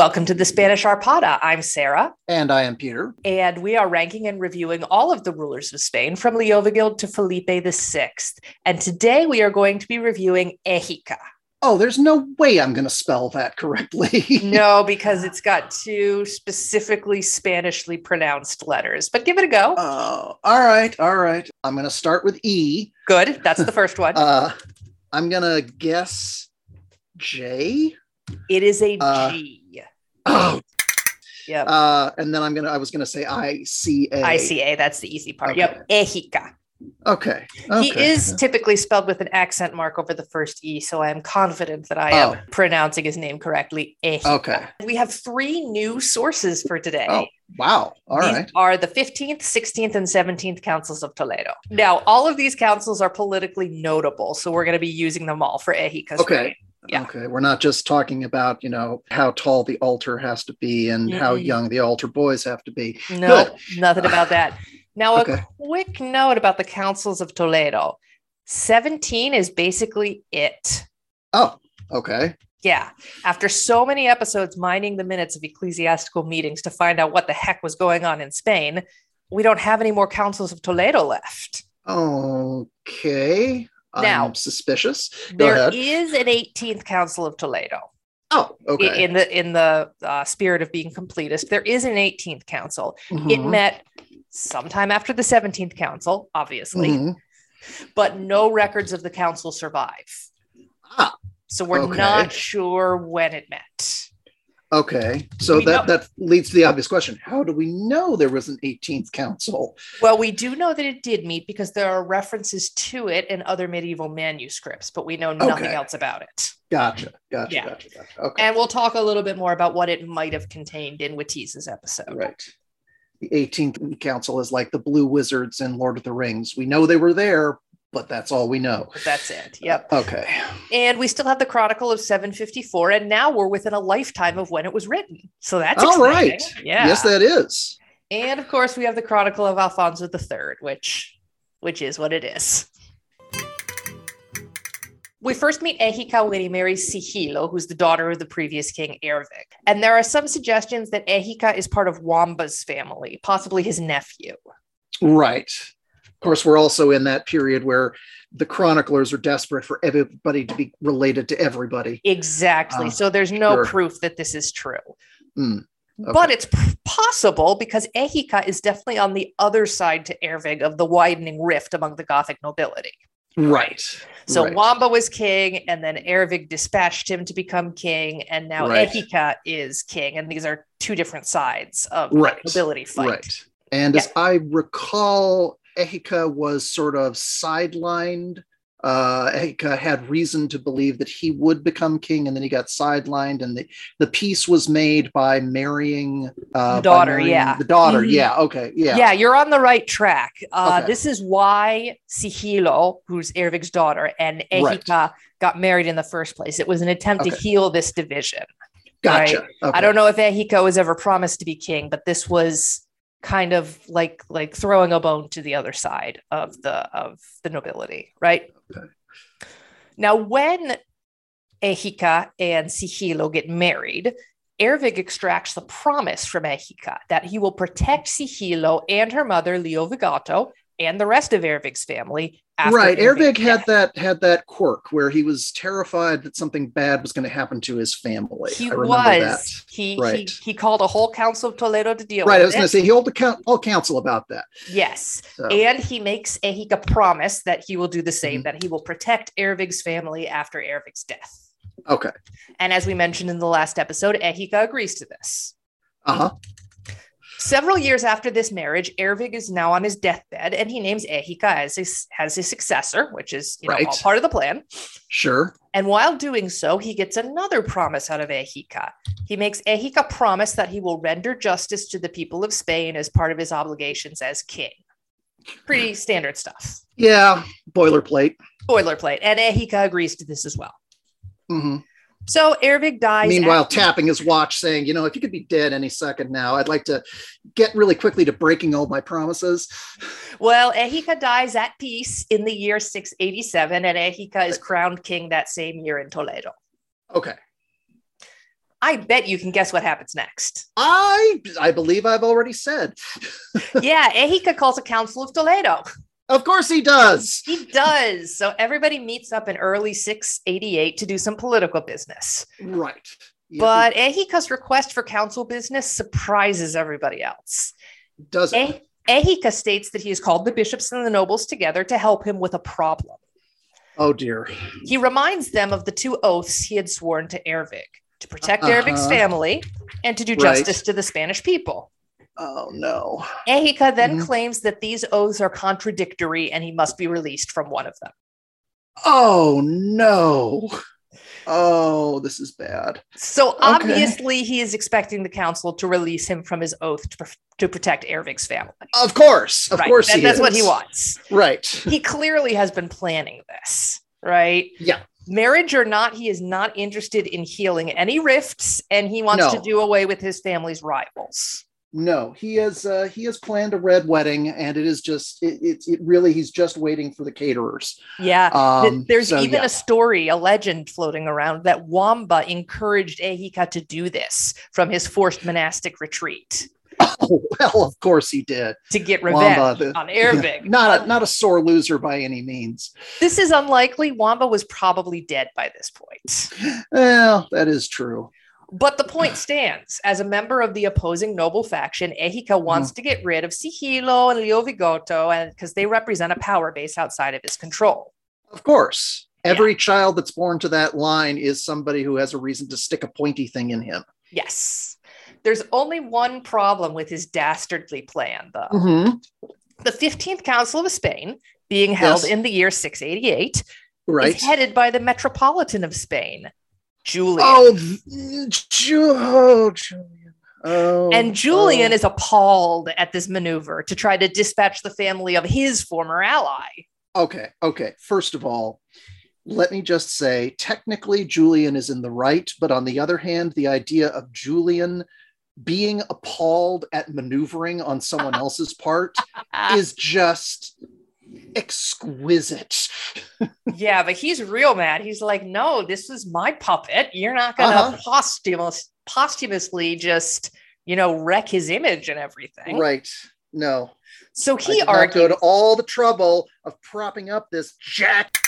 Welcome to the Spanish Arpada. I'm Sarah. And I am Peter. And we are ranking and reviewing all of the rulers of Spain from Leovigild to Felipe VI. And today we are going to be reviewing Égica. Oh, there's no way I'm going to spell that correctly. no, because it's got two specifically Spanishly pronounced letters, but give it a go. Uh, all right. All right. I'm going to start with E. Good. That's the first one. uh, I'm going to guess J. It is a uh, G. Oh. Yep. Uh, and then I'm gonna. I was gonna say I C A. I C A. That's the easy part. Okay. Yep. Égica. Okay. okay. He is typically spelled with an accent mark over the first E, so I am confident that I am oh. pronouncing his name correctly. Égica. Okay. We have three new sources for today. Oh, wow. All these right. Are the 15th, 16th, and 17th councils of Toledo. Now, all of these councils are politically notable, so we're going to be using them all for Égica's Okay. Reign. Yeah. Okay. We're not just talking about, you know, how tall the altar has to be and mm-hmm. how young the altar boys have to be. No, Good. nothing about that. Now, okay. a quick note about the councils of Toledo 17 is basically it. Oh, okay. Yeah. After so many episodes mining the minutes of ecclesiastical meetings to find out what the heck was going on in Spain, we don't have any more councils of Toledo left. Okay. Now, I'm suspicious. Go there ahead. is an 18th Council of Toledo. Oh, okay. In the in the uh, spirit of being completist, there is an 18th council. Mm-hmm. It met sometime after the 17th council, obviously, mm-hmm. but no records of the council survive. Ah, so we're okay. not sure when it met. Okay, so we that know- that leads to the obvious question: How do we know there was an 18th council? Well, we do know that it did meet because there are references to it in other medieval manuscripts, but we know nothing okay. else about it. Gotcha, gotcha, yeah. gotcha, gotcha. Okay, and we'll talk a little bit more about what it might have contained in Witiza's episode. Right. The 18th council is like the blue wizards in Lord of the Rings. We know they were there, but that's all we know. That's it. Yep. Okay. And we still have the Chronicle of 754, and now we're within a lifetime of when it was written. So that's all exciting. right. Yeah. Yes, that is. And of course, we have the Chronicle of Alfonso III, which which is what it is. We first meet Égica when he marries Sigilo, who's the daughter of the previous king Ervig. And there are some suggestions that Égica is part of Wamba's family, possibly his nephew. Right. Of course, we're also in that period where the chroniclers are desperate for everybody to be related to everybody. Exactly. Uh, so there's no sure. proof that this is true. Mm, okay. But it's possible because Égica is definitely on the other side to Ervig of the widening rift among the Gothic nobility. Right. So right. Wamba was king, and then Ervig dispatched him to become king, and now right. Égica is king. And these are two different sides of right. the nobility fight. Right. And yeah. as I recall, Égica was sort of sidelined. Uh, Égica had reason to believe that he would become king, and then he got sidelined. And the, the peace was made by marrying uh, the daughter. Marrying yeah, the daughter. Mm-hmm. Yeah, okay, yeah, yeah. You're on the right track. Uh, okay. This is why Sigilo, who's Ervig's daughter, and Égica right. got married in the first place. It was an attempt okay. to heal this division. Gotcha. Right? Okay. I don't know if Égica was ever promised to be king, but this was kind of like like throwing a bone to the other side of the of the nobility, right? Okay. Now, when Égica and Sigilo get married, Ervig extracts the promise from Égica that he will protect Sigilo and her mother, Leo Leovigato, and the rest of Ervig's family. right, Ervig had that had that quirk where he was terrified that something bad was going to happen to his family. He was. He, right. he he called a whole council of Toledo to deal right, with. I was going to say he held a count, all council about that. Yes, so. and he makes Égica promise that he will do the same. Mm-hmm. That he will protect Ervig's family after Ervig's death. Okay. And as we mentioned in the last episode, Égica agrees to this. Uh huh. Several years after this marriage, Ervig is now on his deathbed and he names Égica as his, as his successor, which is you know, right. all part of the plan. Sure. And while doing so, he gets another promise out of Égica. He makes Égica promise that he will render justice to the people of Spain as part of his obligations as king. Pretty standard stuff. Yeah, boilerplate. Boilerplate. And Égica agrees to this as well. Mm-hmm. So Ervig dies. Meanwhile, after- tapping his watch, saying, "You know, if you could be dead any second now, I'd like to get really quickly to breaking all my promises." Well, Égica dies at peace in the year 687, and Égica is crowned king that same year in Toledo. Okay. I bet you can guess what happens next. I I believe I've already said. yeah, Égica calls a council of Toledo. Of course he does. He does. So everybody meets up in early 688 to do some political business. Right. Yeah. But Égica's request for council business surprises everybody else. Does it? Égica states that he has called the bishops and the nobles together to help him with a problem. Oh dear. He reminds them of the two oaths he had sworn to Ervig to protect uh-huh. Ervig's family and to do justice right. to the Spanish people. Oh no. Égica then mm-hmm. claims that these oaths are contradictory and he must be released from one of them. Oh no. Oh, this is bad. So okay. obviously, he is expecting the council to release him from his oath to, to protect Ervig's family. Of course, of right. course, that, that's is. what he wants. Right. He clearly has been planning this. Right. Yeah. Marriage or not, he is not interested in healing any rifts, and he wants no. to do away with his family's rivals. No, he has uh, he has planned a red wedding, and it is just it, it, it really he's just waiting for the caterers. Yeah, um, there's so, even yeah. a story, a legend floating around that Wamba encouraged Égica to do this from his forced monastic retreat. Oh well, of course he did to get revenge Wamba, the, on Ervig. not a not a sore loser by any means. This is unlikely. Wamba was probably dead by this point. Well, that is true. But the point stands. As a member of the opposing noble faction, Égica wants mm. to get rid of Sigilo and Leovigoto and because they represent a power base outside of his control. Of course. Every yeah. child that's born to that line is somebody who has a reason to stick a pointy thing in him. Yes. There's only one problem with his dastardly plan, though. Mm-hmm. The 15th Council of Spain, being held yes. in the year 688, right. is headed by the Metropolitan of Spain, Julian. Oh, Ju- oh Julian. Oh, and Julian oh. is appalled at this maneuver to try to dispatch the family of his former ally. Okay, okay. First of all, let me just say technically Julian is in the right, but on the other hand, the idea of Julian being appalled at maneuvering on someone else's part is just exquisite. yeah, but he's real mad. He's like, no, this is my puppet. You're not gonna uh-huh. posthumous, posthumously just, you know, wreck his image and everything. Right. No. So he argued go to all the trouble of propping up this jack.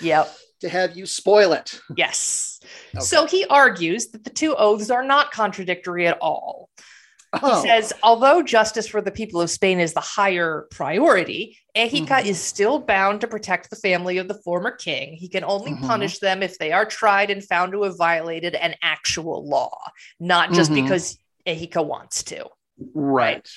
Yep. To have you spoil it. Yes. Okay. So he argues that the two oaths are not contradictory at all. Oh. He says, although justice for the people of Spain is the higher priority, Égica mm-hmm. is still bound to protect the family of the former king. He can only mm-hmm. punish them if they are tried and found to have violated an actual law, not just mm-hmm. because Égica wants to. Right. right.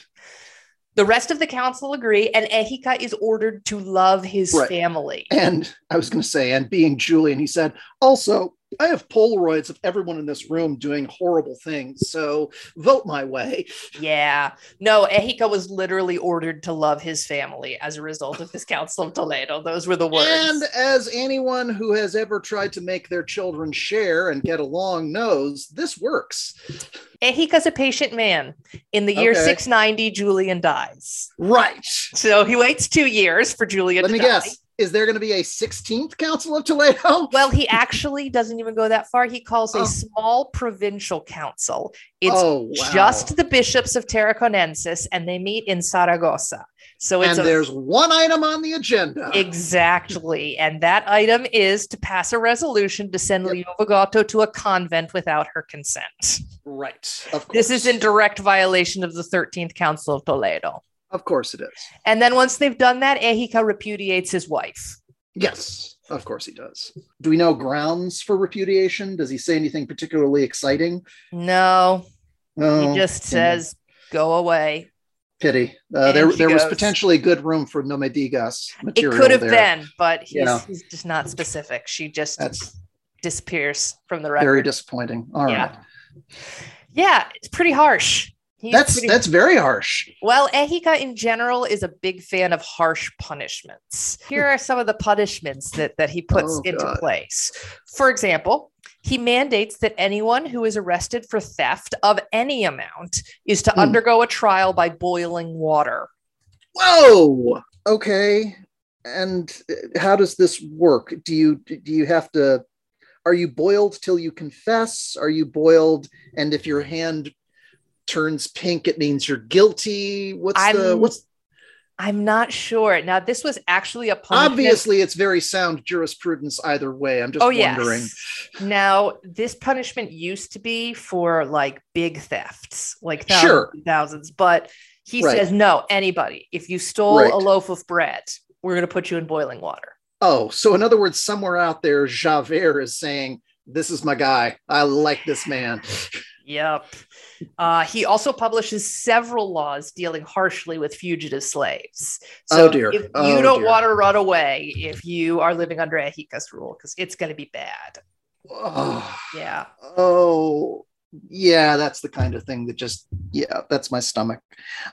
The rest of the council agree, and Égica is ordered to love his right. family. And I was going to say, and being Julian, he said, also, I have Polaroids of everyone in this room doing horrible things. So vote my way. Yeah. No, Égica was literally ordered to love his family as a result of his Council of Toledo. Those were the words. And as anyone who has ever tried to make their children share and get along knows, this works. Égica's a patient man. In the year okay. 690, Julian dies. Right. So he waits two years for Julian Let to me guess is there going to be a 16th Council of Toledo? Well, he actually doesn't even go that far. He calls oh. a small provincial council. It's oh, wow. just the bishops of Tarraconensis, and they meet in Saragossa. So it's and a, there's one item on the agenda. Exactly. And that item is to pass a resolution to send yep. Leovigoto to a convent without her consent. Right. Of course. This is in direct violation of the 13th Council of Toledo. Of course it is. And then once they've done that, Égica repudiates his wife. Yes, of course he does. Do we know grounds for repudiation? Does he say anything particularly exciting? No. he just says, go away. Pity. Uh, there there goes. was potentially good room for no me digas material. It could have there. been, but he's, yeah. he's just not specific. She just That's disappears from the record. Very disappointing. All yeah. right. Yeah, it's pretty harsh. He's that's pretty, that's very harsh. Well, Égica in general is a big fan of harsh punishments. Here are some of the punishments that, that he puts oh, into God. place. For example, he mandates that anyone who is arrested for theft of any amount is to hmm. undergo a trial by boiling water. Whoa. Okay. And uh, how does this work? Do you do you have to are you boiled till you confess? Are you boiled and if your hand turns pink, it means you're guilty? What's I'm, the what's I'm not sure. Now, this was actually a punishment. obviously it's very sound jurisprudence either way. I'm just Oh wondering. yes. Now, this punishment used to be for like big thefts, like thousands, Sure. thousands. But he Right. says no. Anybody, if you stole Right. a loaf of bread, we're going to put you in boiling water. Oh, so in other words, somewhere out there, Javert is saying, This is my guy. I like this man. Yep. Uh, he also publishes several laws dealing harshly with fugitive slaves. So Oh, dear. if you Oh, don't want to run away if you are living under Égica's rule, because it's going to be bad. Oh, Yeah. oh, yeah, that's the kind of thing that just, yeah, that's my stomach.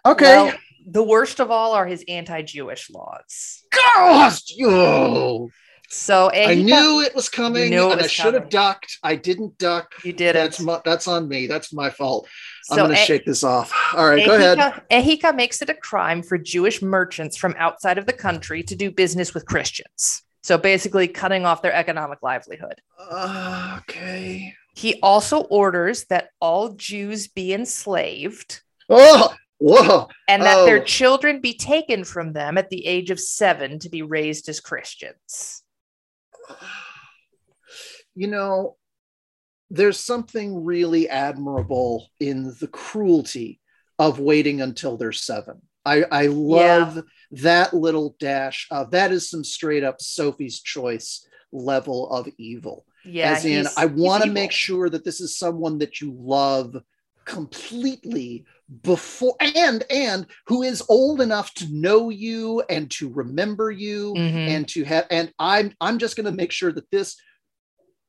Okay. Well, the worst of all are his anti-Jewish laws. Gosh, oh, So I knew it was coming it and I was should have ducked. I didn't duck. you did That's it. my, that's on me. That's my fault. I'm going to shake this off. All right, go ahead. Égica makes it a crime for Jewish merchants from outside of the country to do business with Christians. So basically, cutting off their economic livelihood. Uh, okay. He also orders that all Jews be enslaved Oh, whoa. and that their Oh. children be taken from them at the age of seven to be raised as Christians. You know, there's something really admirable in the cruelty of waiting until they're seven. I, I love that little dash of that is some straight up Sophie's choice level of evil. Yeah, As in, I want to make sure that this is someone that you love completely before and and who is old enough to know you and to remember you Mhm. and to have and i'm i'm just going to make sure that this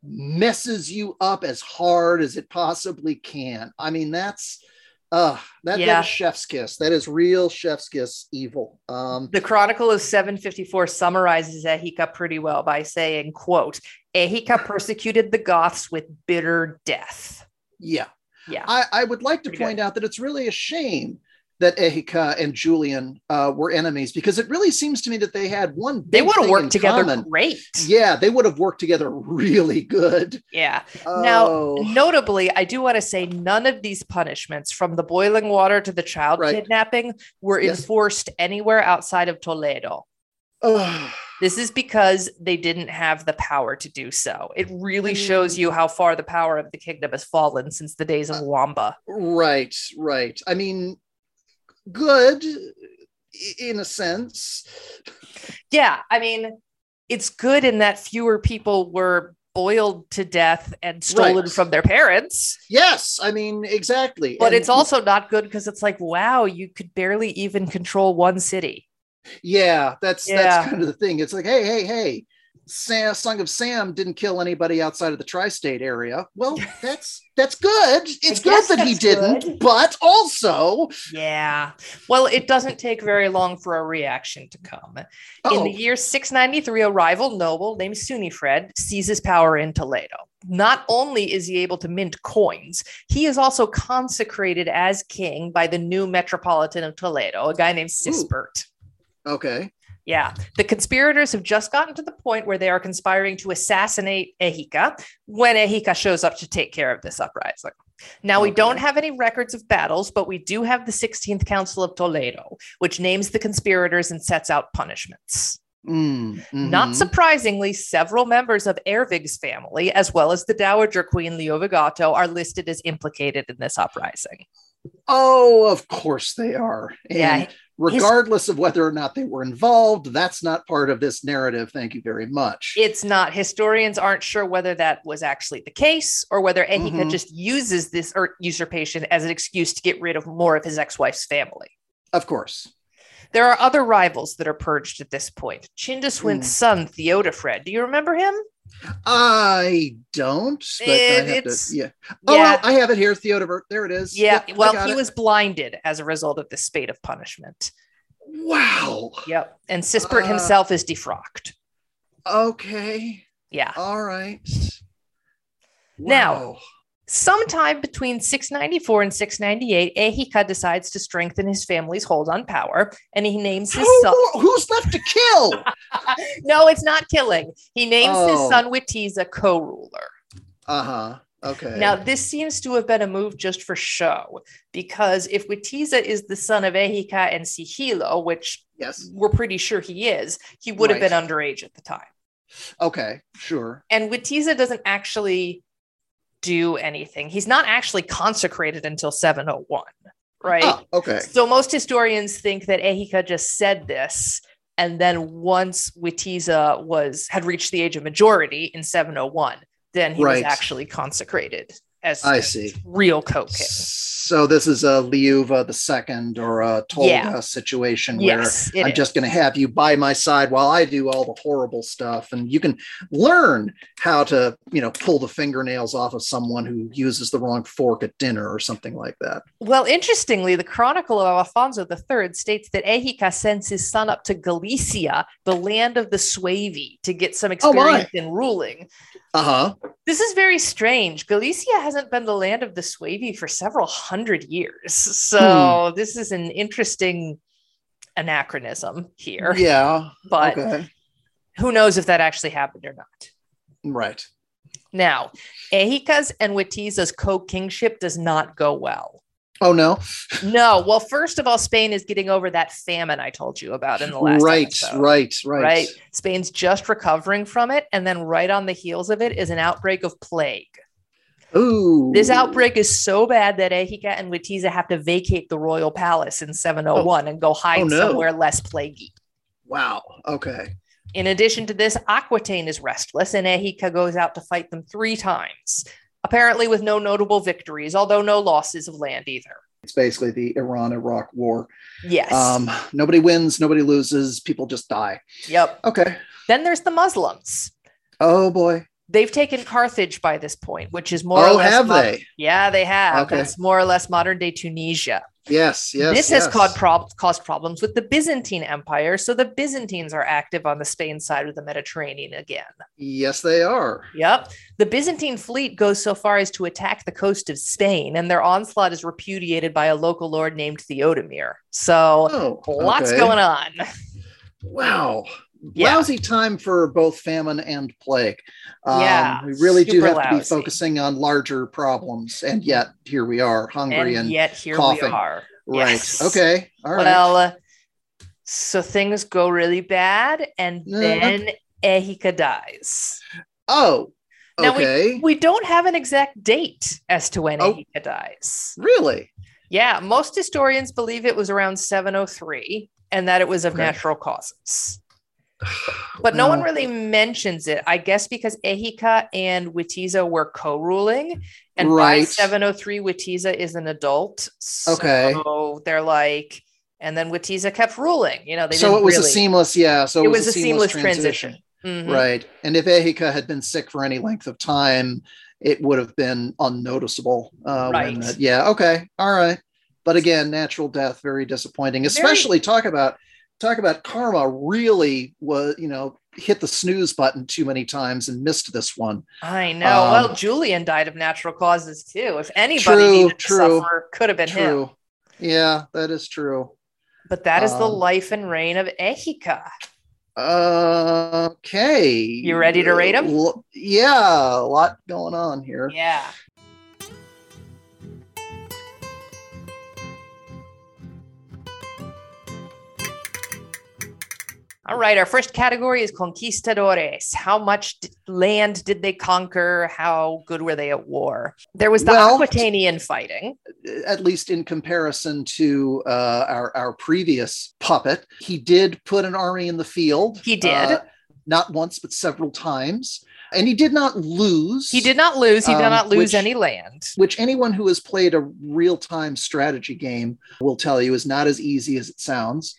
messes you up as hard as it possibly can i mean that's uh that, Yeah. that is chef's kiss that is real chef's kiss evil um The Chronicle of 754 summarizes Égica pretty well by saying, quote, Égica persecuted the Goths with bitter death. yeah Yeah. I, I would like to Pretty point out that it's really a shame that Égica and Julian uh, were enemies because it really seems to me that they had one They would have worked together common. great. Yeah, they would have worked together really good. Yeah. Now, Oh, notably, I do want to say none of these punishments, from the boiling water to the child Right. kidnapping, were Yes. enforced anywhere outside of Toledo. oh, This is because they didn't have the power to do so. It really shows you how far the power of the kingdom has fallen since the days of Uh, Wamba. right, right. I mean, good in a sense. Yeah, I mean, it's good in that fewer people were boiled to death and stolen Right. from their parents. Yes, I mean exactly. But And- it's also not good because it's like, wow, you could barely even control one city. Yeah, that's Yeah. that's kind of the thing. It's like, hey, hey, hey. Sam, Song of Sam didn't kill anybody outside of the tri-state area. Well, that's that's good. It's good that he didn't, good. but also, Yeah. Well, it doesn't take very long for a reaction to come. In oh, the year 693, a rival noble named Sunifred seizes power in Toledo. Not only is he able to mint coins, he is also consecrated as king by the new metropolitan of Toledo, a guy named Sisbert. Okay. Yeah. The conspirators have just gotten to the point where they are conspiring to assassinate Égica when Égica shows up to take care of this uprising. Now, we don't have any records of battles, but we do have the 16th Council of Toledo, which names the conspirators and sets out punishments. Mm, Not mhm. surprisingly, several members of Ervig's family, as well as the Dowager Queen Leovigato, are listed as implicated in this uprising. Oh, of course they are. And Yeah, regardless of whether or not they were involved, that's not part of this narrative. Thank you very much. It's not. Historians aren't sure whether that was actually the case or whether Égica Mhm. just uses this usurpation as an excuse to get rid of more of his ex-wife's family. of course. There are other rivals that are purged at this point. Chindaswinth's Hmm. son, Theodofred. Do you remember him? I don't, but I have it's- to, yeah. Oh, yeah. well, I have it here. Theodore. There it is. Yeah. Yep, well, he it. was blinded as a result of this spate of punishment. Wow. Yep. And Sisbert Uh, himself is defrocked. Okay. Yeah. All right. Now, Wow. Sometime between 694 and 698, Égica decides to strengthen his family's hold on power, and he names his son. who's left to kill? no, it's not killing. He names his Oh. son Witiza co-ruler. Uh huh. Okay. Now, this seems to have been a move just for show, because if Witiza is the son of Égica and Sigilo, which yes. we're pretty sure he is, he would have been underage at the time. Okay. Sure. And Witiza doesn't actually do anything. He's not actually consecrated until 701, right? Ah, okay. So most historians think that Égica just said this. And then once Witiza was had reached the age of majority in 701, then he Right. was actually consecrated as I see. real co-king. So this is a Liuva the second or a Tulga Yeah. situation Yes, where I'm just going to have you by my side while I do all the horrible stuff, and you can learn how to, you know, pull the fingernails off of someone who uses the wrong fork at dinner or something like that. Well, interestingly, the Chronicle of Alfonso III states that Égica sends his son up to Galicia, the land of the Suevi, to get some Oh, experience in ruling. Uh huh. This is very strange. Galicia hasn't been the land of the Suevi for several hundred years. So this is an interesting anachronism here. Yeah. but Okay. who knows if that actually happened or not. Right. Now, Égica's and Witiza's co-kingship does not go well. Oh no. No, well, first of all, Spain is getting over that famine I told you about in the last Right. episode. Right. Right. Right. Spain's just recovering from it. And then right on the heels of it is an outbreak of plague. Ooh. This outbreak is so bad that Égica and Witiza have to vacate the royal palace in 701 and go hide Oh, no. somewhere less plaguey. Wow. Okay. In addition to this, Aquitaine is restless and Égica goes out to fight them three times, apparently with no notable victories, although no losses of land either. It's basically the Iran-Iraq War. Yes. Um, nobody wins, nobody loses, people just die. yep. Okay. Then there's the Muslims. Oh boy. They've taken Carthage by this point, which is more or Oh, less. have they? Yeah, they have. Okay. That's more or less modern day Tunisia. Yes. Yes. this has caused, prob- caused problems with the Byzantine Empire. So the Byzantines are active on the Spain side of the Mediterranean again. Yes, they are. Yep. The Byzantine fleet goes so far as to attack the coast of Spain, and their onslaught is repudiated by a local lord named Theodemir. So Oh, lots going on. Wow. Yeah. Lousy time for both famine and plague. Um, Yeah, we really do have to be focusing on larger problems, and yet here we are, hungry And and, yet here coughing. we are. right. Yes. Okay. All right. Well, uh, so things go really bad, and Yeah. then Égica dies. oh. Now Okay. We don't have an exact date as to when Oh. Égica dies. really? Yeah, most historians believe it was around 703 and that it was of Okay. natural causes. But no one really mentions it, I guess, because Égica and Witiza were co ruling. And by 703, Witiza is an adult. So Okay. they're like, and then Witiza kept ruling. You know, they So it was really, a seamless, yeah. So it was a seamless transition. transition. Mhm. Right. And if Égica had been sick for any length of time, it would have been unnoticeable. Uh, Right. yeah. Okay. All right. But again, natural death, very disappointing. Especially talk about talk about karma. Really was you know hit the snooze button too many times and missed this one. I know. Um, well, Julian died of natural causes too. If anybody True, needed to true, suffer, could have been him. True. Yeah, that is true. But that is the Um, life and reign of Égica. Uh, okay. You ready to rate him yeah, a lot going on here. Yeah. All right, our first category is conquistadores. How much d- land did they conquer? How good were they at war? There was the Well- Aquitanian fighting. at least in comparison to uh, our our previous puppet, he did put an army in the field. He did. uh, not once but several times, and he did not lose. He did not lose. He did Um, not lose which- any land. Which anyone who has played a real time strategy game will tell you is not as easy as it sounds.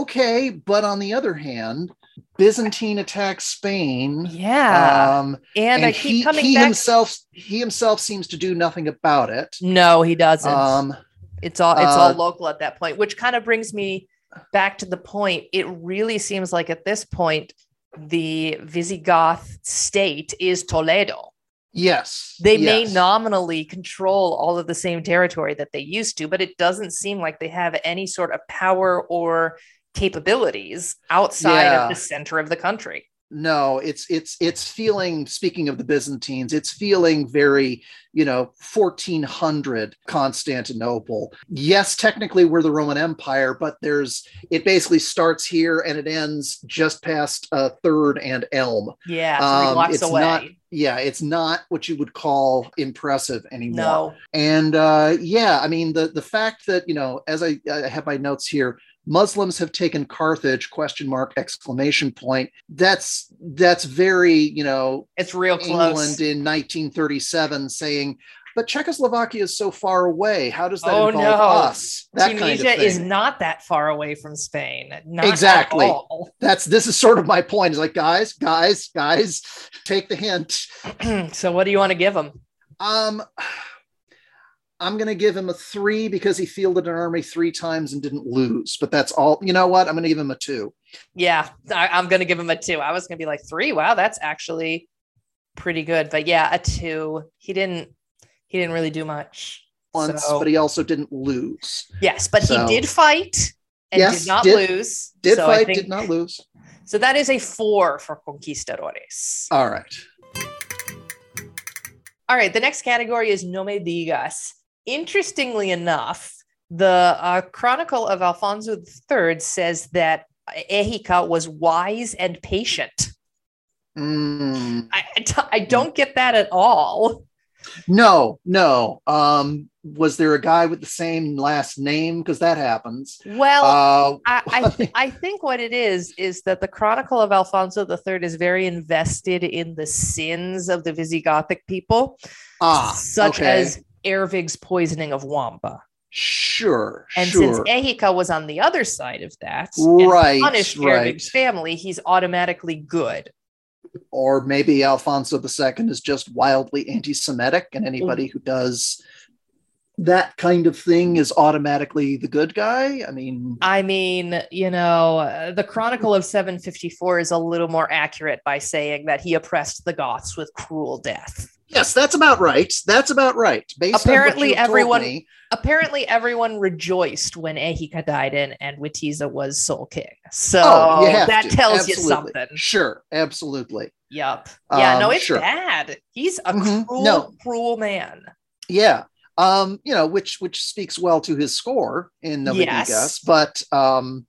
Okay, but on the other hand, Byzantine attacks Spain. Yeah. Um, and, I and keep he, coming he back. himself he himself seems to do nothing about it. no, he doesn't. Um, It's all it's all Uh, local at that point, which kind of brings me back to the point. It really seems like at this point, the Visigoth state is Toledo. Yes. They may nominally control all of the same territory that they used to, but it doesn't seem like they have any sort of power or capabilities outside Yeah. of the center of the country. No it's it's it's feeling speaking of the byzantines it's feeling very you know 1400 constantinople yes technically we're the roman empire but there's it basically starts here and it ends just past uh, third and elm Yeah, three Um, blocks it's away. not- yeah it's not what you would call impressive anymore no. and uh, yeah, I mean the the fact that you know, as I, I have my notes here, Muslims have taken Carthage? Question mark exclamation point. That's that's very you know It's real close. England in 1937 saying, but Czechoslovakia is so far away. How does that Oh, involve no. us? That Tunisia kind of thing. is not that far away from Spain. Not Exactly. At all. that's this is sort of my point. Is like guys, guys, guys, take the hint. so what do you want to give them? Um, I'm going to give him a three because he fielded an army three times and didn't lose. But that's all. You know what? I'm going to give him a two. Yeah, I, I'm going to give him a two. I was going to be like three. Wow, that's actually pretty good. But yeah, a two. He didn't. He didn't really do much. Once, So- but he also didn't lose. Yes, but So- he did fight and Yes, did not did- lose. Did So fight, think- did not lose. So that is a four for conquistadores. All right. All right, the next category is No Me Digas. Interestingly enough, the uh, Chronicle of Alfonso III says that Égica was wise and patient. Mm, I, I t- I don't get that at all. no, no. Um, was there a guy with the same last name? Because that happens. Well, Uh, I, I, th- I think what it is is that the Chronicle of Alfonso III is very invested in the sins of the Visigothic people, ah, such okay. as Ervig's poisoning of Wamba. sure, And since sure. Égica was on the other side of that, Right, punished right. Ervig's family, he's automatically good. or maybe Alfonso II is just wildly anti-Semitic, and anybody mm. who does that kind of thing is automatically the good guy. I mean, I mean, you know, the Chronicle of 754 is a little more accurate by saying that he oppressed the Goths with cruel death. Yes, that's about right. That's about right. Based Apparently on what you've told everyone- me. apparently everyone rejoiced when Égica died in and Witiza was sole king. So Oh, that to. tells you something. Sure, absolutely. Yup. Yeah, no, Um, it's sure. bad. He's a Mhm. cruel, No. cruel man. Yeah. Um, you know, which which speaks well to his score in No Me Digas, Yes. but um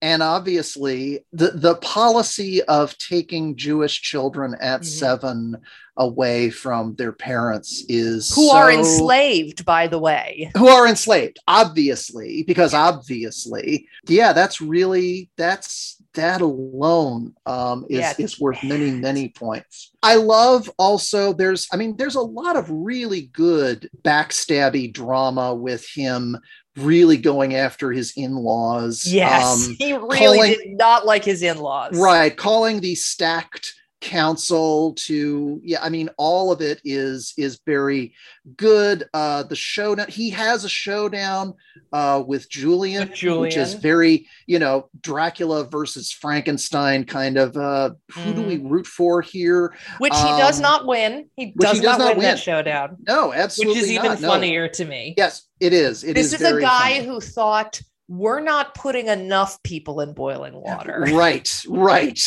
and obviously the the policy of taking Jewish children at Mhm. seven away from their parents is Who are enslaved, by the way. who are enslaved obviously because obviously yeah that's really that's that alone um is, Yeah. is worth many many points i love also there's i mean there's a lot of really good backstabby drama with him really going after his in-laws Yes, um, he really calling- did not like his in-laws. right calling the stacked council to yeah i mean all of it is is very good uh the showdown he has a showdown uh with julian, With Julian. which is very you know dracula versus frankenstein kind of uh who do we root for here Which he does Um, not win. He does, he does not, not win, that showdown, no absolutely, which is even not, no. funnier to me. yes it is It this is, a guy funny. who thought we're not putting enough people in boiling water. right right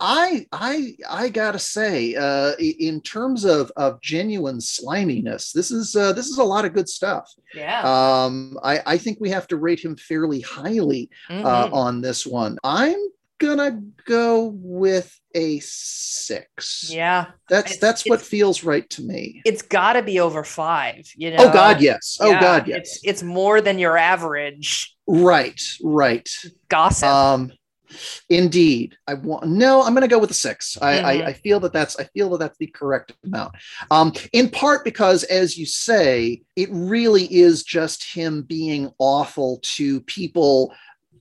i i i gotta say uh in terms of of genuine sliminess this is uh this is a lot of good stuff Yeah. um i i think we have to rate him fairly highly uh Mhm. on this one i'm gonna go with a six yeah. that's It's- that's what feels right to me It's got to be over five. You know. oh god yes oh Yeah, god yes It's it's more than your average right right gossip. Um, indeed, I want. No, I'm to go with a six. I, Mhm. I, I feel that that's. I feel that that's the correct amount. Um, in part because, as you say, it really is just him being awful to people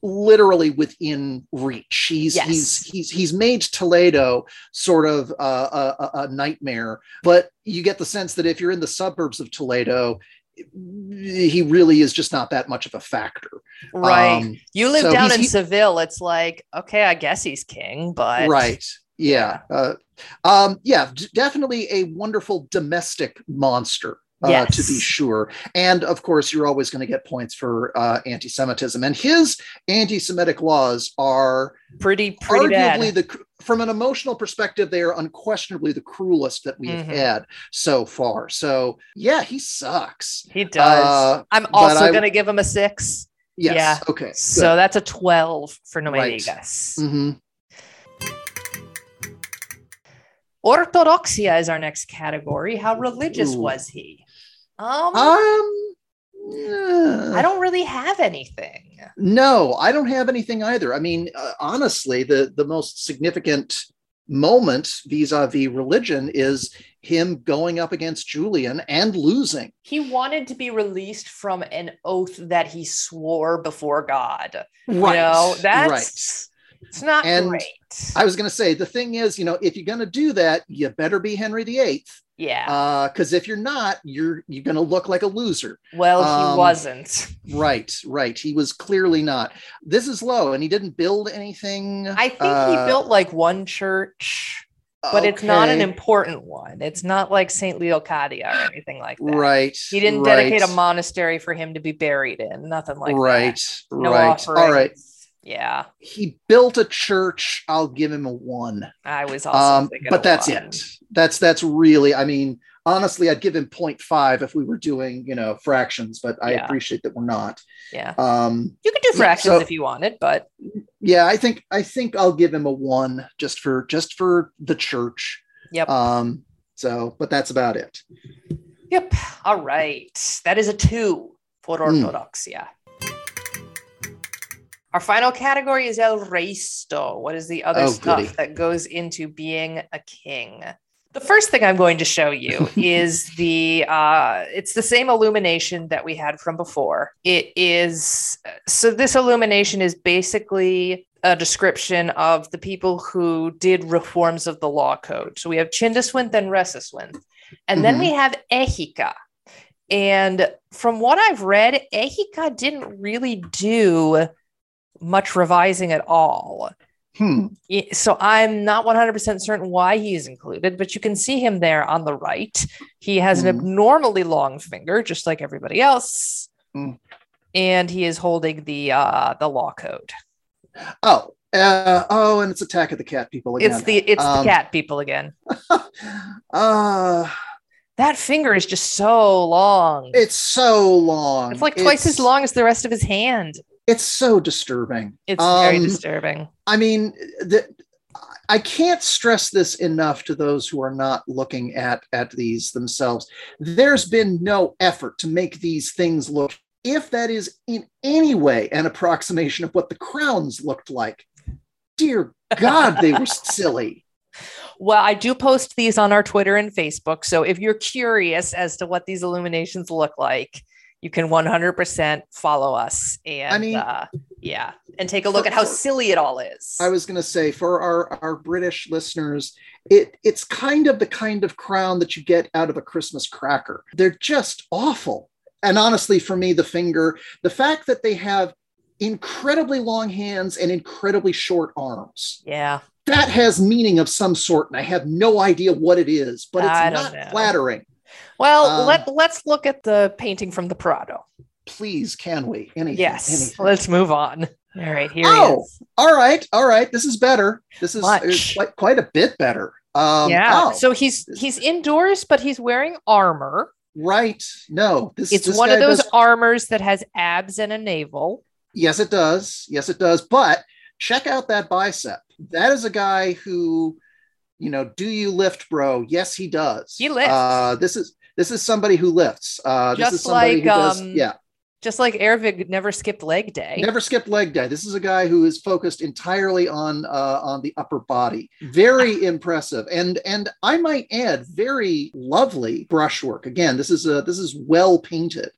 literally within reach he's Yes. he's he's he's made toledo sort of a, a, a nightmare but you get the sense that if you're in the suburbs of toledo he really is just not that much of a factor right. Um, you live so down in he- Seville. It's like okay, I guess he's king, but right Yeah. Uh, um, yeah, d- definitely a wonderful domestic monster. Uh, Yes. to be sure. And of course, you're always going to get points for uh, anti Semitism. And his anti Semitic laws are Pretty pretty arguably bad. the, from an emotional perspective, they are unquestionably the cruelest that we have Mhm. had so far. So, yeah, he sucks. He does. Uh, I'm also going to give him a six. Yes. Yeah. Okay. So that's a 12 for No Me Right. Digas. hmm Orthodoxia is our next category. How religious Ooh. was he? Um, Um, uh, I don't really have anything. No, I don't have anything either. I mean, uh, honestly, the the most significant moment vis-a-vis religion is him going up against Julian and losing. He wanted to be released from an oath that he swore before God. You know, that's right. it's not And great. I was going to say the thing is, you know, if you're going to do that, you better be Henry VIII, yeah. because if you're not, you're you're going to look like a loser. well, um, he wasn't. Right, right. He was clearly not. This is low, and he didn't build anything. I think uh, he built like one church, but it's not an important one. It's not like St. Leocadia or anything like that. Right. He didn't right. dedicate a monastery for him to be buried in. Nothing like right. that. No right. offerings. All right. Yeah, He built a church. I'll give him a one. I was also Um, but that's one. it. That's that's really. I mean, honestly, I'd give him 0.5 if we were doing you know fractions, but I Yeah. appreciate that we're not. Yeah, Um, you could do yeah, fractions so- if you wanted, but yeah, I think I think I'll give him a one just for just for the church. Yep. Um, so, but that's about it. yep. All right, that is a two for Hmm. orthodoxia. Our final category is el resto. What is the other Oh, stuff goody. that goes into being a king? The first thing I'm going to show you is the uh, it's the same illumination that we had from before. It is so this illumination is basically a description of the people who did reforms of the law code. So we have Chindaswinth and Recceswinth, and then Mhm. we have Égica. And from what I've read, Égica didn't really do much revising at all. Hmm. So I'm not 100% certain why he is included, but you can see him there on the right. He has an Mhm. abnormally long finger, just like everybody else. Mm. And he is holding the uh the law code. Oh. Uh, oh, and it's Attack of the Cat people again. It's the it's Um, the cat people again. uh, That finger is just so long. it's so long. It's like twice as long as the rest of his hand. It's so disturbing. It's very Um, disturbing. I mean, the, I can't stress this enough to those who are not looking at at these themselves. There's been no effort to make these things look, if that is in any way an approximation of what the crowns looked like. Dear God, they were silly. Well, I do post these on our Twitter and Facebook. So if you're curious as to what these illuminations look like, you can 100% follow us and I mean- uh, yeah, and take a look For- at how silly it all is. I was going to say for our our British listeners, it it's kind of the kind of crown that you get out of a Christmas cracker. They're just awful. And honestly, for me, the finger, the fact that they have incredibly long hands and incredibly short arms, yeah. that has meaning of some sort, and I have no idea what it is, but it's not know. flattering. Well, Um, let let's look at the painting from the Prado. Please, can we? Anything? Yes. anything. Let's move on. All right, here Oh, he is. All right, all right. This is better. This is uh, Much. quite, quite a bit better. Um, yeah. oh. So he's he's indoors, but he's wearing armor. Right. No, this It's this one of those does- armors that has abs and a navel. yes, it does. Yes, it does. But check out that bicep. That is a guy who, you know, do you lift, bro? Yes, he does. He lifts. Uh, this is this is somebody who lifts. Uh, this Just is somebody like, who does. um, Yeah, Just like Ervig never skipped leg day. never skipped leg day. This is a guy who is focused entirely on uh, on the upper body. Very impressive, and and I might add, very lovely brushwork. Again, this is a this is well painted.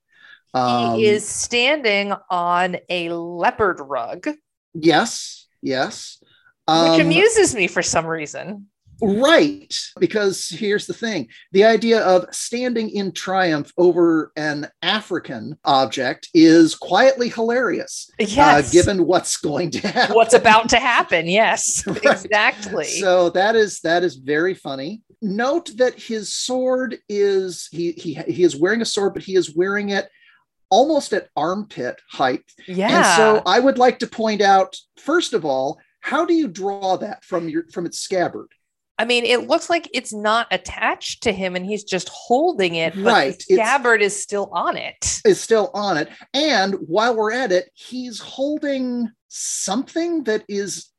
Um, he is standing on a leopard rug, Yes, yes. which Um, amuses me for some reason. Right. Because here's the thing the idea of standing in triumph over an African object is quietly hilarious. Yes. Uh, given what's going to happen. What's about to happen. Yes, Right. exactly. So that is that is very funny. Note that his sword is he he he is wearing a sword, but he is wearing it almost at armpit height. yeah. And so I would like to point out, first of all, how do you draw that from your from its scabbard? I mean, it looks like it's not attached to him and he's just holding it, but Right, the it's- is still on it. Is still on it. And while we're at it, he's holding something that is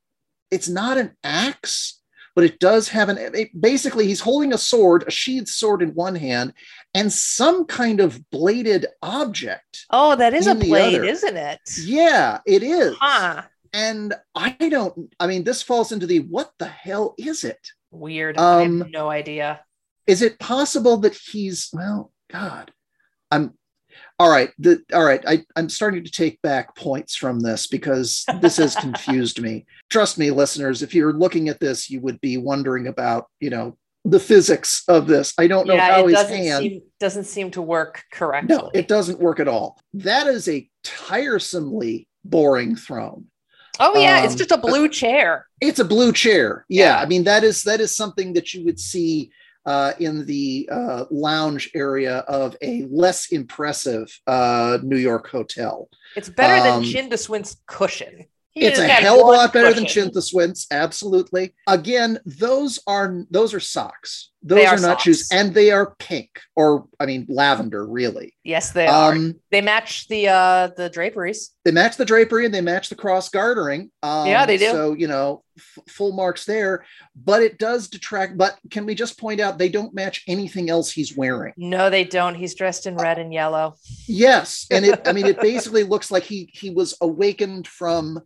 it's not an axe, but it does have an it- basically he's holding a sword, a sheathed sword in one hand, and some kind of bladed object. Oh, that is a blade, isn't it? Yeah, it is. Huh. And I don't, I mean, this falls into the what the hell is it? Weird. I Um, have no idea. Is it possible that he's, well, God, I'm, all right. The, all right. I, I'm starting to take back points from this because this has confused me. Trust me, listeners, if you're looking at this, you would be wondering about, you know, the physics of this. I don't know Yeah, how it his doesn't hand. seem doesn't seem to work correctly. no, it doesn't work at all. That is a tiresomely boring throne. Oh yeah, it's um, just a blue chair. It's a blue chair. Yeah, Yeah. I mean that is that is something that you would see uh, in the uh, lounge area of a less impressive uh, New York hotel. It's better um, than Chindaswinth's cushion. He it's a hell of a lot better than cushion. Chindaswinth's, absolutely. Again, those are those are socks. Those They are, are not shoes, and they are pink, or I mean lavender, really. Yes, they are. Um, They match the uh the draperies. they match the drapery and they match the cross gartering. Um, Yeah, they do. So you know, f- full marks there. But it does detract. But can we just point out they don't match anything else he's wearing? No, they don't. He's dressed in red and yellow. Yes, and it. I mean, it basically looks like he he was awakened from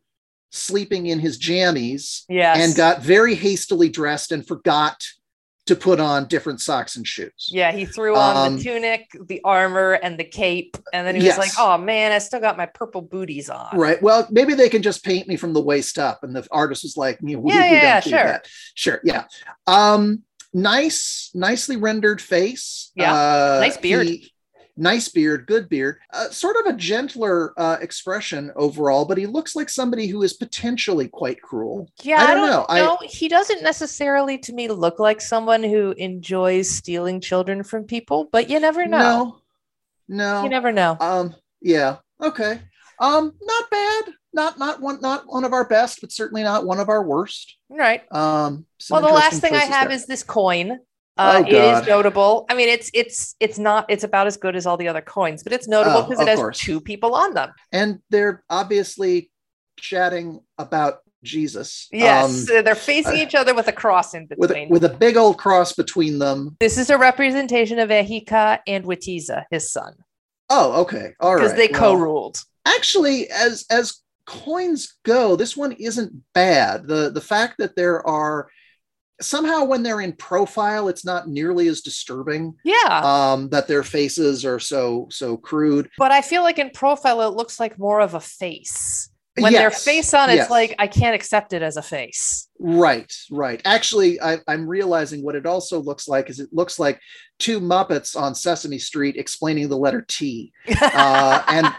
sleeping in his jammies Yes. and got very hastily dressed and forgot to put on different socks and shoes. yeah, he threw on Um, the tunic, the armor, and the cape, and then he was like, "Oh man, I still got my purple booties on." Right. Well, maybe they can just paint me from the waist up. And the artist was like, Yeah, yeah, yeah, sure. that. Sure. Yeah. Um, nice, nicely rendered face. Yeah, Uh, nice beard. he- nice beard, good beard. Uh, sort of a gentler uh, expression overall, but he looks like somebody who is potentially quite cruel. Yeah, I I don't don't, know. I- know. He doesn't necessarily, to me, look like someone who enjoys stealing children from people. But you never know. No. No. You never know. Um, yeah. Okay. Um, not bad. Not not one not one of our best, but certainly not one of our worst. right. Um, Well, the last thing I have there. is this coin. Uh, Oh, it is notable. I mean, it's it's it's not it's about as good as all the other coins, but it's notable Oh, because it has course. two people on them. and they're obviously chatting about Jesus. Yes, um, they're facing uh, each other with a cross in with a, between. with a big old cross between them. this is a representation of Égica and Witiza, his son, Oh, okay, all right. because they Well, co-ruled. actually, as as coins go, this one isn't bad. the The fact that there are somehow when they're in profile, it's not nearly as disturbing. Yeah, Um, that their faces are so so crude. but I feel like in profile it looks like more of a face. When they're face on, it's yes. like I can't accept it as a face. Right, right. Actually, I, I'm realizing what it also looks like is it looks like two Muppets on Sesame Street explaining the letter T. Uh, and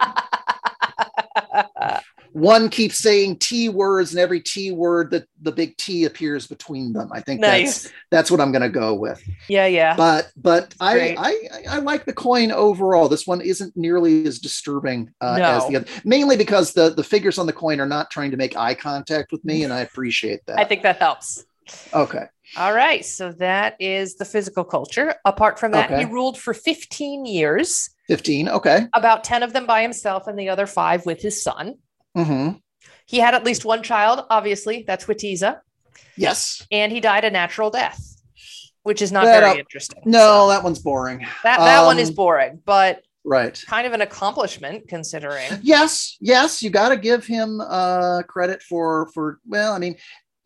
one keeps saying T words, and every T word that the big T appears between them. I think nice. that's that's what I'm going to go with. Yeah, yeah. But but I, I I like the coin overall. This one isn't nearly as disturbing uh, as the other, mainly because the the figures on the coin are not trying to make eye contact with me, and I appreciate that. I think that helps. okay. All right. So that is the physical culture. Apart from that, Okay. he ruled for 15 years, 15. Okay. about 10 of them by himself and the other five with his son. Hmm He had at least one child, obviously, that's Witiza, Yes. and he died a natural death, which is not That, very uh, interesting. No, So that one's boring. that, that one is um, boring, but Right. kind of an accomplishment considering. Yes. Yes. You got to give him uh, credit for for. Well, I mean,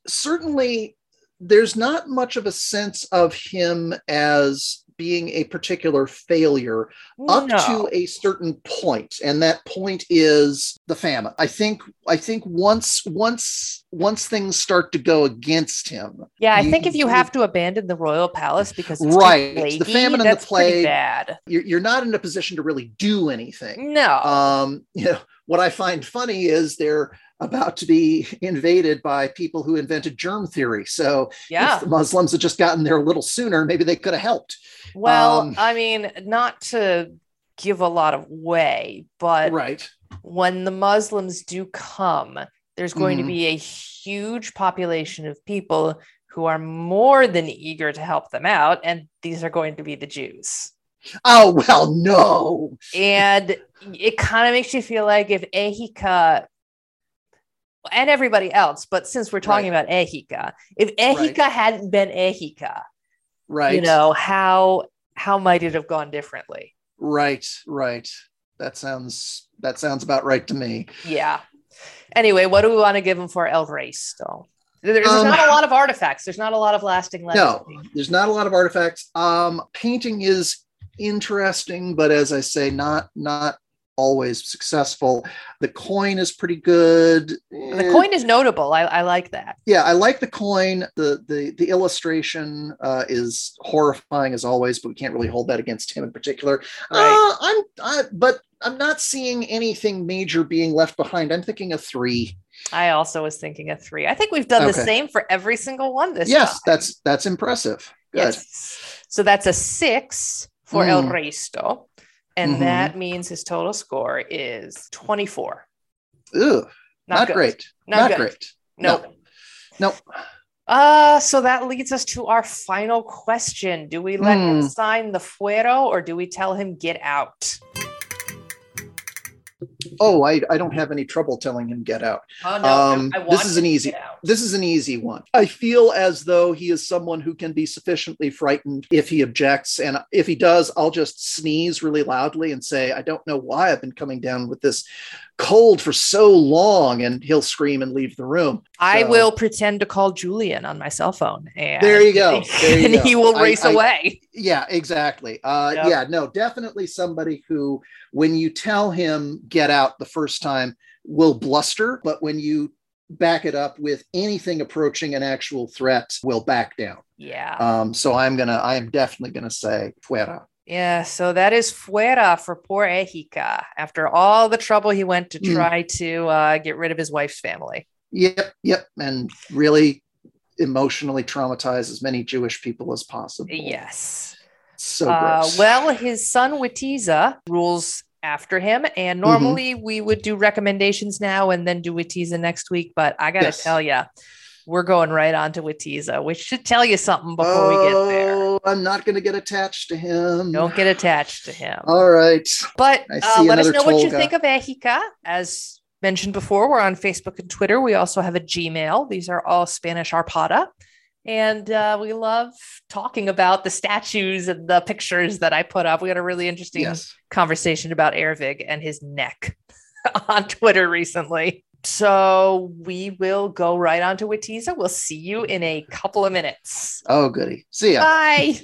certainly there's not much of a sense of him as being a particular failure up No. to a certain point and that point is the famine i think i think once once once things start to go against him Yeah, I You- think if you have to abandon the royal palace because Right, the famine and the plague. bad. you're, you're not in a position to really do anything No, um you know what i find funny is they're about to be invaded by people who invented germ theory so yeah. if the muslims had just gotten there a little sooner maybe they could have helped Well, um, I mean, not to give a lot of way, but right when the Muslims do come, there's going to Mhm. be a huge population of people who are more than eager to help them out, and these are going to be the Jews. Oh well no And it kind of makes you feel like if Égica and everybody else, but since we're talking about Égica, if Égica hadn't been Égica, right you know, how how might it have gone differently? right right that sounds that sounds about right to me Yeah. Anyway, what do we want to give him for El Resto? There's Um, not a lot of artifacts. There's not a lot of lasting legacy. No, there's not a lot of artifacts. Um, painting is interesting, but as I say, not not always successful. The coin is pretty good. The coin is notable. I, I like that. yeah, I like the coin. The the the illustration uh, is horrifying as always, but we can't really hold that against him in particular. Right. Uh, I'm, I, but I'm not seeing anything major being left behind. I'm thinking a three. I also was thinking a three. I think we've done the same for every single one this yes, time. that's that's impressive. Good. Yes. So that's a six for El Mm. Resto. And Mhm. that means his total score is 24. Ugh, not, good. great. Not, Not, good. great. Nope. Nope. Uh, so that leads us to our final question. Do we let him Hmm. sign the fuero or do we tell him get out? Oh, I, I don't have any trouble telling him get out. Oh Um, I- I this is an easy- get out. This is an easy one. I feel as though he is someone who can be sufficiently frightened if he objects. And if he does, I'll just sneeze really loudly and say, I don't know why I've been coming down with this cold for so long. And he'll scream and leave the room. I So- will pretend to call Julian on my cell phone, and There you go. There you and go. he will I- race I- away. Yeah, exactly. Uh, Yep. Yeah, no, definitely somebody who, when you tell him get out the first time, will bluster, but when you back it up with anything approaching an actual threat, will back down. Yeah, Um, so I'm gonna, I am definitely gonna say fuera. Yeah. So that is fuera for poor Égica. After all the trouble he went to Mm. try to uh, get rid of his wife's family. Yep, yep, and really emotionally traumatize as many Jewish people as possible. Yes. so Uh, well, his son Witiza rules after him, and Mm-hmm. normally we would do recommendations now and then do Witiza next week. But I gotta Yes. tell you, we're going right on to Witiza, which should tell you something before we get there. I'm not gonna get attached to him. Don't get attached to him. All right. But uh, let us know what you think of Égica. As mentioned before, we're on Facebook and Twitter. We also have a Gmail. These are all Spanish Arpada. And uh, we love talking about the statues and the pictures that I put up. We had a really interesting Yes. conversation about Ervig and his neck on Twitter recently. So we will go right on to Witiza. We'll see you in a couple of minutes. Oh, goody. See ya. Bye.